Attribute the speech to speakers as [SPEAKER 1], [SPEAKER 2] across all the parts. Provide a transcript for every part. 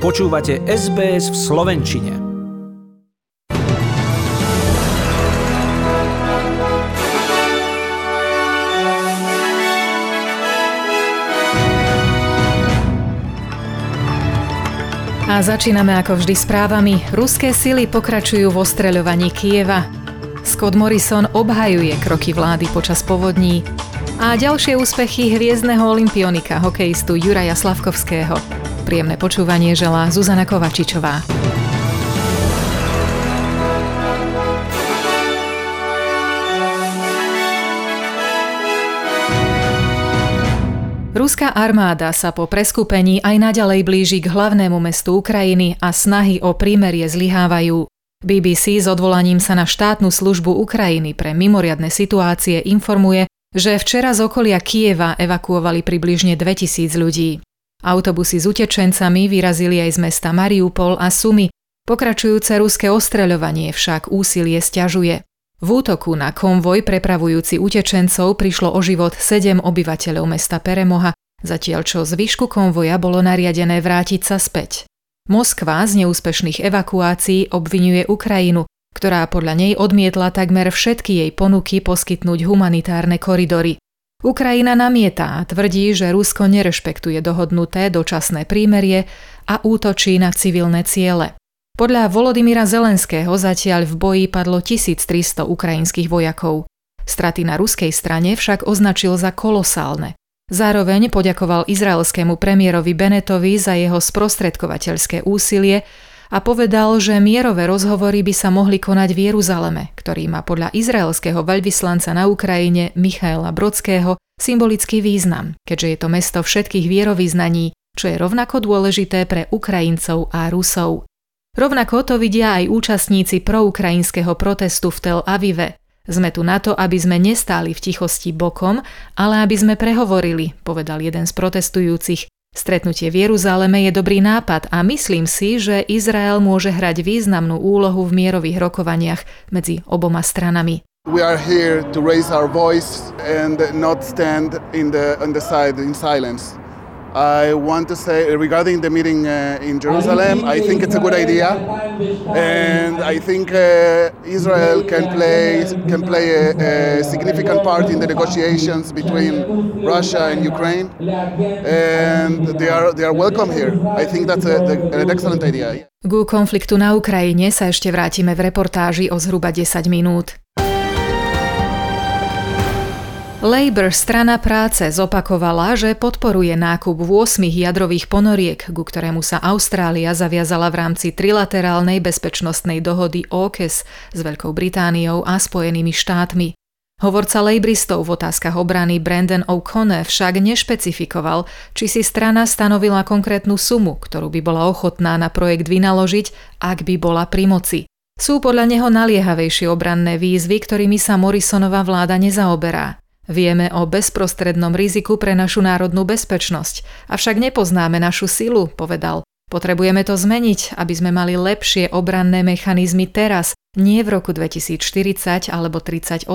[SPEAKER 1] Počúvate SBS v Slovenčine.
[SPEAKER 2] A začíname ako vždy správami. Ruské sily pokračujú v ostreľovaní Kieva. Scott Morrison obhajuje kroky vlády počas povodní a ďalšie úspechy hviezdneho olimpionika, hokejistu Juraja Slavkovského. Príjemné počúvanie želá Zuzana Kovačičová. Ruská armáda sa po preskupení aj naďalej blíži k hlavnému mestu Ukrajiny a snahy o prímerie zlyhávajú. BBC s odvolaním sa na štátnu službu Ukrajiny pre mimoriadne situácie informuje, že včera z okolia Kieva evakuovali približne 2000 ľudí. Autobusy s utečencami vyrazili aj z mesta Mariupol a Sumy, pokračujúce ruské ostreľovanie však úsilie stiažuje. V útoku na konvoj prepravujúci utečencov prišlo o život 7 obyvateľov mesta Peremoha, zatiaľ čo z výšku konvoja bolo nariadené vrátiť sa späť. Moskva z neúspešných evakuácií obvinuje Ukrajinu, ktorá podľa nej odmietla takmer všetky jej ponuky poskytnúť humanitárne koridory. Ukrajina namieta a tvrdí, že Rusko nerešpektuje dohodnuté dočasné prímerie a útočí na civilné ciele. Podľa Volodymyra Zelenského zatiaľ v boji padlo 1300 ukrajinských vojakov. Straty na ruskej strane však označil za kolosálne. Zároveň poďakoval izraelskému premiérovi Benetovi za jeho sprostredkovateľské úsilie a povedal, že mierové rozhovory by sa mohli konať v Jeruzaleme, ktorý má podľa izraelského veľvyslanca na Ukrajine Michaela Brodského symbolický význam, keďže je to mesto všetkých vierovýznaní, čo je rovnako dôležité pre Ukrajincov a Rusov. Rovnako to vidia aj účastníci proukrajinského protestu v Tel Avive. Sme tu na to, aby sme nestáli v tichosti bokom, ale aby sme prehovorili, povedal jeden z protestujúcich, Stretnutie v Jeruzaleme je dobrý nápad a myslím si, že Izrael môže hrať významnú úlohu v mierových rokovaniach medzi oboma stranami.
[SPEAKER 3] We are here to raise our voice and not stand in the, on the side in silence. I want to say regarding the meeting uh, in Jerusalem, I think it's a good idea, and I think uh, Israel can play can play a, a, significant part in the negotiations between Russia and Ukraine, and they are they are welcome here. I think that's a, an excellent idea.
[SPEAKER 2] Ku konfliktu na Ukrajine sa ešte vrátime v reportáži o zhruba 10 minút. Labour strana práce zopakovala, že podporuje nákup 8 jadrových ponoriek, ku ktorému sa Austrália zaviazala v rámci trilaterálnej bezpečnostnej dohody AUKUS s Veľkou Britániou a Spojenými štátmi. Hovorca lejbristov v otázkach obrany Brandon O'Connor však nešpecifikoval, či si strana stanovila konkrétnu sumu, ktorú by bola ochotná na projekt vynaložiť, ak by bola pri moci. Sú podľa neho naliehavejšie obranné výzvy, ktorými sa Morrisonova vláda nezaoberá. Vieme o bezprostrednom riziku pre našu národnú bezpečnosť, avšak nepoznáme našu silu, povedal. Potrebujeme to zmeniť, aby sme mali lepšie obranné mechanizmy teraz, nie v roku 2040 alebo 38.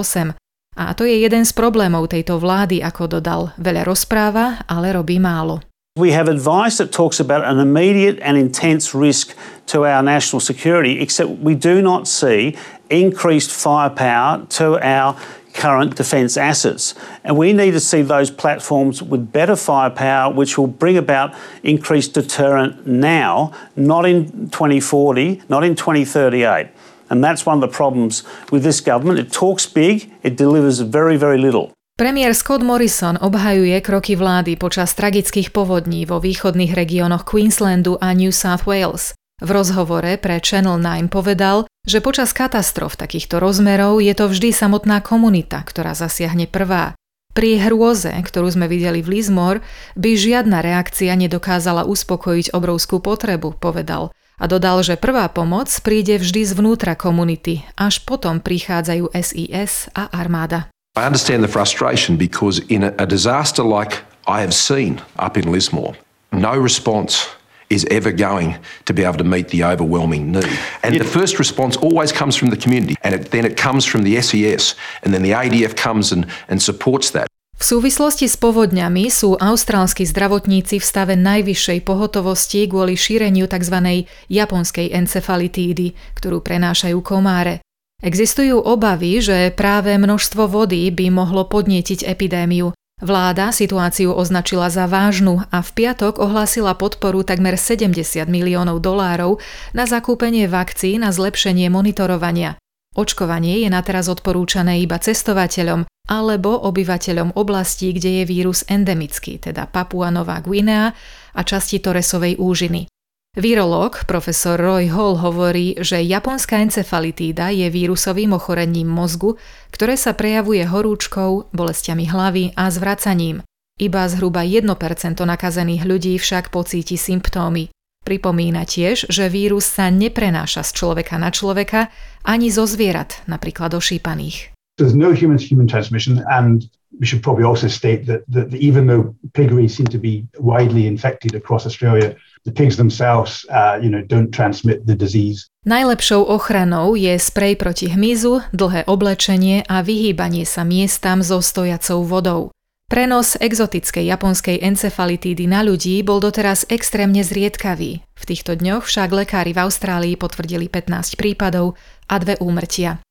[SPEAKER 2] A to je jeden z problémov tejto vlády, ako dodal. Veľa rozpráva, ale robí málo.
[SPEAKER 4] We have advice that talks about an immediate and intense risk to our national security, except we do not see increased firepower to our current defence assets. And we need to see those platforms with better firepower, which will bring about increased deterrent now, not in 2040, not in 2038. And that's one of the problems with this government. It talks big, it delivers very, very little.
[SPEAKER 2] Premiér Scott Morrison obhajuje kroky vlády počas tragických povodní vo východných regiónoch Queenslandu a New South Wales. V rozhovore pre Channel 9 povedal, že počas katastrof takýchto rozmerov je to vždy samotná komunita, ktorá zasiahne prvá. Pri hrôze, ktorú sme videli v Lismore, by žiadna reakcia nedokázala uspokojiť obrovskú potrebu, povedal. A dodal, že prvá pomoc príde vždy zvnútra komunity, až potom prichádzajú SIS a armáda.
[SPEAKER 5] I understand the frustration because in a disaster like I have seen up in Lismore, no response is ever going to be able to meet the overwhelming need. And the first response always comes from the community, and it, then it comes from the SES, and then the ADF comes and, and supports that.
[SPEAKER 2] V súvislosti s povodňami sú austrálski zdravotníci v stave najvyššej pohotovosti kvôli šíreniu tzv. japonskej encefalitídy, ktorú prenášajú komáre. Existujú obavy, že práve množstvo vody by mohlo podnietiť epidémiu. Vláda situáciu označila za vážnu a v piatok ohlásila podporu takmer 70 miliónov dolárov na zakúpenie vakcín a zlepšenie monitorovania. Očkovanie je na teraz odporúčané iba cestovateľom alebo obyvateľom oblastí, kde je vírus endemický, teda Papua Nová Guinea a časti Toresovej úžiny. Virológ profesor Roy Hall hovorí, že japonská encefalitída je vírusovým ochorením mozgu, ktoré sa prejavuje horúčkou, bolestiami hlavy a zvracaním. Iba zhruba 1% nakazených ľudí však pocíti symptómy. Pripomína tiež, že vírus sa neprenáša z človeka na človeka ani zo zvierat, napríklad ošípaných.
[SPEAKER 6] There's no human-to-human transmission and we should probably also state that, that even though piggeries seem to be widely infected across Australia, the pigs themselves, uh, you know, don't transmit the disease.
[SPEAKER 2] Najlepšou ochranou je sprej proti hmyzu, dlhé oblečenie a vyhýbanie sa miestam so stojacou vodou. Prenos exotickej japonskej encefalitídy na ľudí bol doteraz extrémne zriedkavý. V týchto dňoch však lekári v Austrálii potvrdili 15 prípadov a dve úmrtia.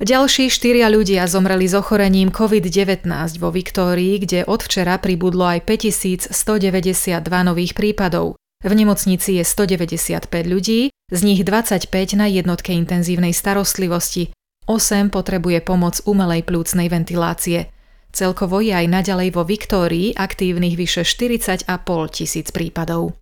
[SPEAKER 2] Ďalší štyria ľudia zomreli s ochorením COVID-19 vo Viktórii, kde od včera pribudlo aj 5192 nových prípadov. V nemocnici je 195 ľudí, z nich 25 na jednotke intenzívnej starostlivosti, 8 potrebuje pomoc umelej plúcnej ventilácie. Celkovo je aj naďalej vo Viktórii aktívnych vyše 40,5 tisíc prípadov.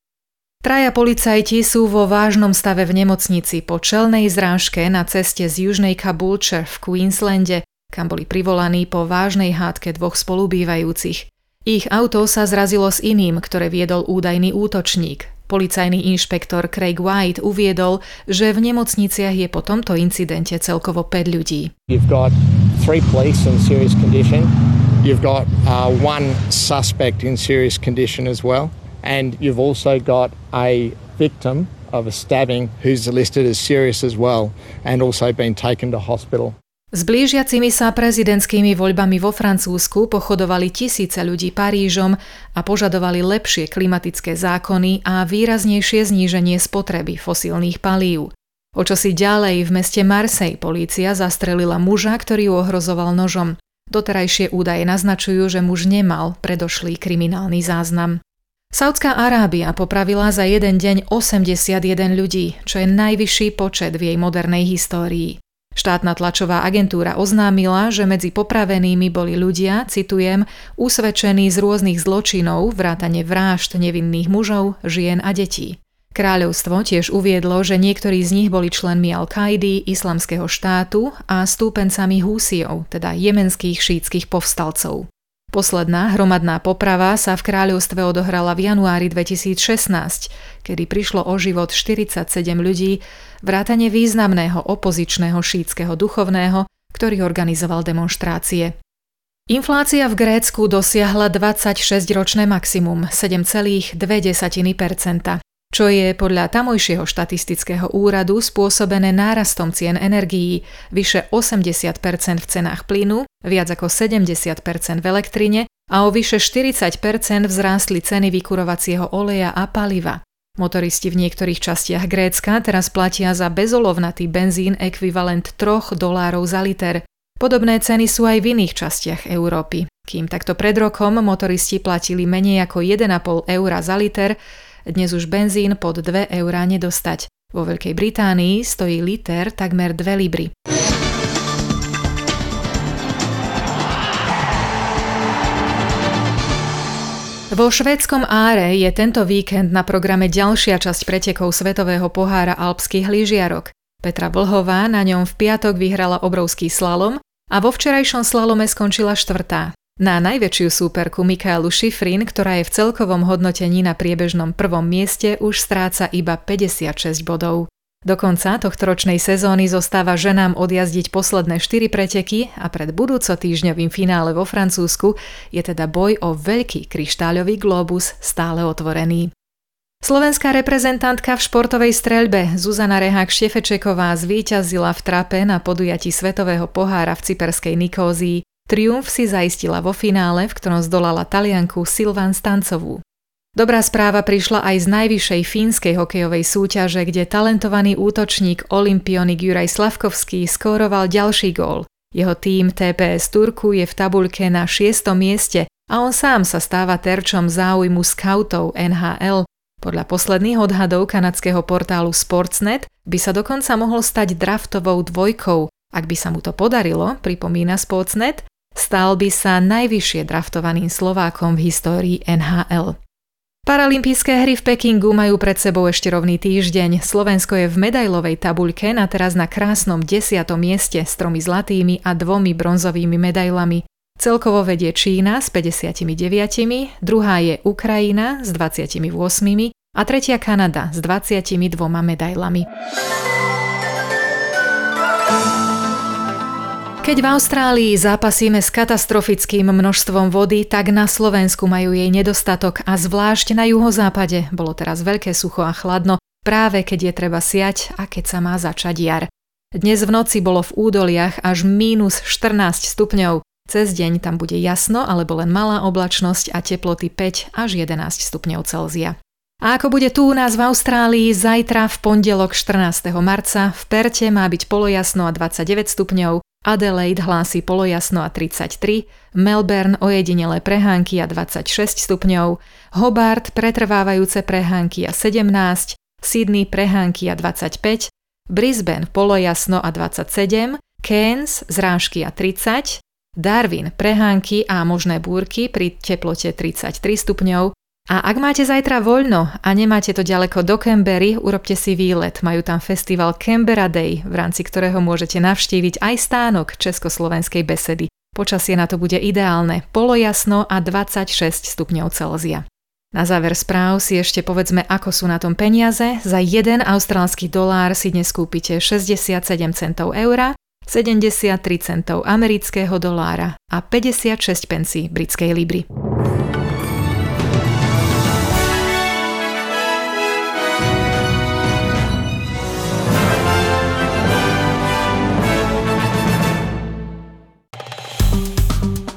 [SPEAKER 2] Traja policajti sú vo vážnom stave v nemocnici po čelnej zrážke na ceste z južnej Kabulče v Queenslande, kam boli privolaní po vážnej hádke dvoch spolubývajúcich. Ich auto sa zrazilo s iným, ktoré viedol údajný útočník. Policajný inšpektor Craig White uviedol, že v nemocniciach je po tomto incidente celkovo 5 ľudí.
[SPEAKER 7] You've got three police in serious condition. You've got uh, one suspect in serious condition as well. And you've also got a victim of a stabbing who's listed as serious as well and also been taken to hospital.
[SPEAKER 2] S blížiacimi sa prezidentskými voľbami vo Francúzsku pochodovali tisíce ľudí Parížom a požadovali lepšie klimatické zákony a výraznejšie zníženie spotreby fosílnych palív. O čo si ďalej v meste Marseille polícia zastrelila muža, ktorý ju ohrozoval nožom. Doterajšie údaje naznačujú, že muž nemal predošlý kriminálny záznam. Saudská Arábia popravila za jeden deň 81 ľudí, čo je najvyšší počet v jej modernej histórii. Štátna tlačová agentúra oznámila, že medzi popravenými boli ľudia, citujem, usvedčení z rôznych zločinov, vrátane vražd nevinných mužov, žien a detí. Kráľovstvo tiež uviedlo, že niektorí z nich boli členmi Al-Kaidy, islamského štátu a stúpencami Húsiov, teda jemenských šítskych povstalcov. Posledná hromadná poprava sa v kráľovstve odohrala v januári 2016, kedy prišlo o život 47 ľudí, vrátane významného opozičného šítskeho duchovného, ktorý organizoval demonstrácie. Inflácia v Grécku dosiahla 26-ročné maximum 7,2% čo je podľa tamojšieho štatistického úradu spôsobené nárastom cien energií vyše 80 v cenách plynu, viac ako 70% v elektrine a o vyše 40% vzrástli ceny vykurovacieho oleja a paliva. Motoristi v niektorých častiach Grécka teraz platia za bezolovnatý benzín ekvivalent 3 dolárov za liter. Podobné ceny sú aj v iných častiach Európy. Kým takto pred rokom motoristi platili menej ako 1,5 eur za liter, dnes už benzín pod 2 eurá nedostať. Vo Veľkej Británii stojí liter takmer 2 libry. Vo švédskom Áre je tento víkend na programe ďalšia časť pretekov Svetového pohára alpských lyžiarok. Petra Vlhová na ňom v piatok vyhrala obrovský slalom a vo včerajšom slalome skončila štvrtá. Na najväčšiu súperku Mikaelu Šifrin, ktorá je v celkovom hodnotení na priebežnom prvom mieste, už stráca iba 56 bodov. Do konca tohto ročnej sezóny zostáva ženám odjazdiť posledné 4 preteky a pred budúco týždňovým finále vo Francúzsku je teda boj o veľký kryštáľový globus stále otvorený. Slovenská reprezentantka v športovej streľbe Zuzana Rehák Štefečeková zvíťazila v trape na podujatí Svetového pohára v cyperskej Nikózii. Triumf si zaistila vo finále, v ktorom zdolala Talianku Silvan Stancovú. Dobrá správa prišla aj z najvyššej fínskej hokejovej súťaže, kde talentovaný útočník Olympionik Juraj Slavkovský skóroval ďalší gól. Jeho tým TPS Turku je v tabuľke na 6. mieste a on sám sa stáva terčom záujmu scoutov NHL. Podľa posledných odhadov kanadského portálu Sportsnet by sa dokonca mohol stať draftovou dvojkou. Ak by sa mu to podarilo, pripomína Sportsnet, stal by sa najvyššie draftovaným Slovákom v histórii NHL. Paralympijské hry v Pekingu majú pred sebou ešte rovný týždeň. Slovensko je v medailovej tabuľke na teraz na krásnom desiatom mieste s tromi zlatými a dvomi bronzovými medailami. Celkovo vedie Čína s 59, druhá je Ukrajina s 28 a tretia Kanada s 22 medailami. Keď v Austrálii zápasíme s katastrofickým množstvom vody, tak na Slovensku majú jej nedostatok a zvlášť na juhozápade bolo teraz veľké sucho a chladno, práve keď je treba siať a keď sa má začať jar. Dnes v noci bolo v údoliach až mínus 14 stupňov. Cez deň tam bude jasno alebo len malá oblačnosť a teploty 5 až 11 stupňov Celzia. A ako bude tu u nás v Austrálii, zajtra v pondelok 14. marca v Perte má byť polojasno a 29 stupňov, Adelaide hlási polojasno a 33, Melbourne ojedinelé prehánky a 26 stupňov, Hobart pretrvávajúce prehánky a 17, Sydney prehánky a 25, Brisbane polojasno a 27, Cairns zrážky a 30, Darwin prehánky a možné búrky pri teplote 33 stupňov, a ak máte zajtra voľno a nemáte to ďaleko do Canberry, urobte si výlet. Majú tam festival Canberra Day, v rámci ktorého môžete navštíviť aj stánok Československej besedy. Počasie na to bude ideálne, polojasno a 26 stupňov Celzia. Na záver správ si ešte povedzme, ako sú na tom peniaze. Za 1 austrálsky dolár si dnes kúpite 67 centov eura, 73 centov amerického dolára a 56 pencí britskej libry.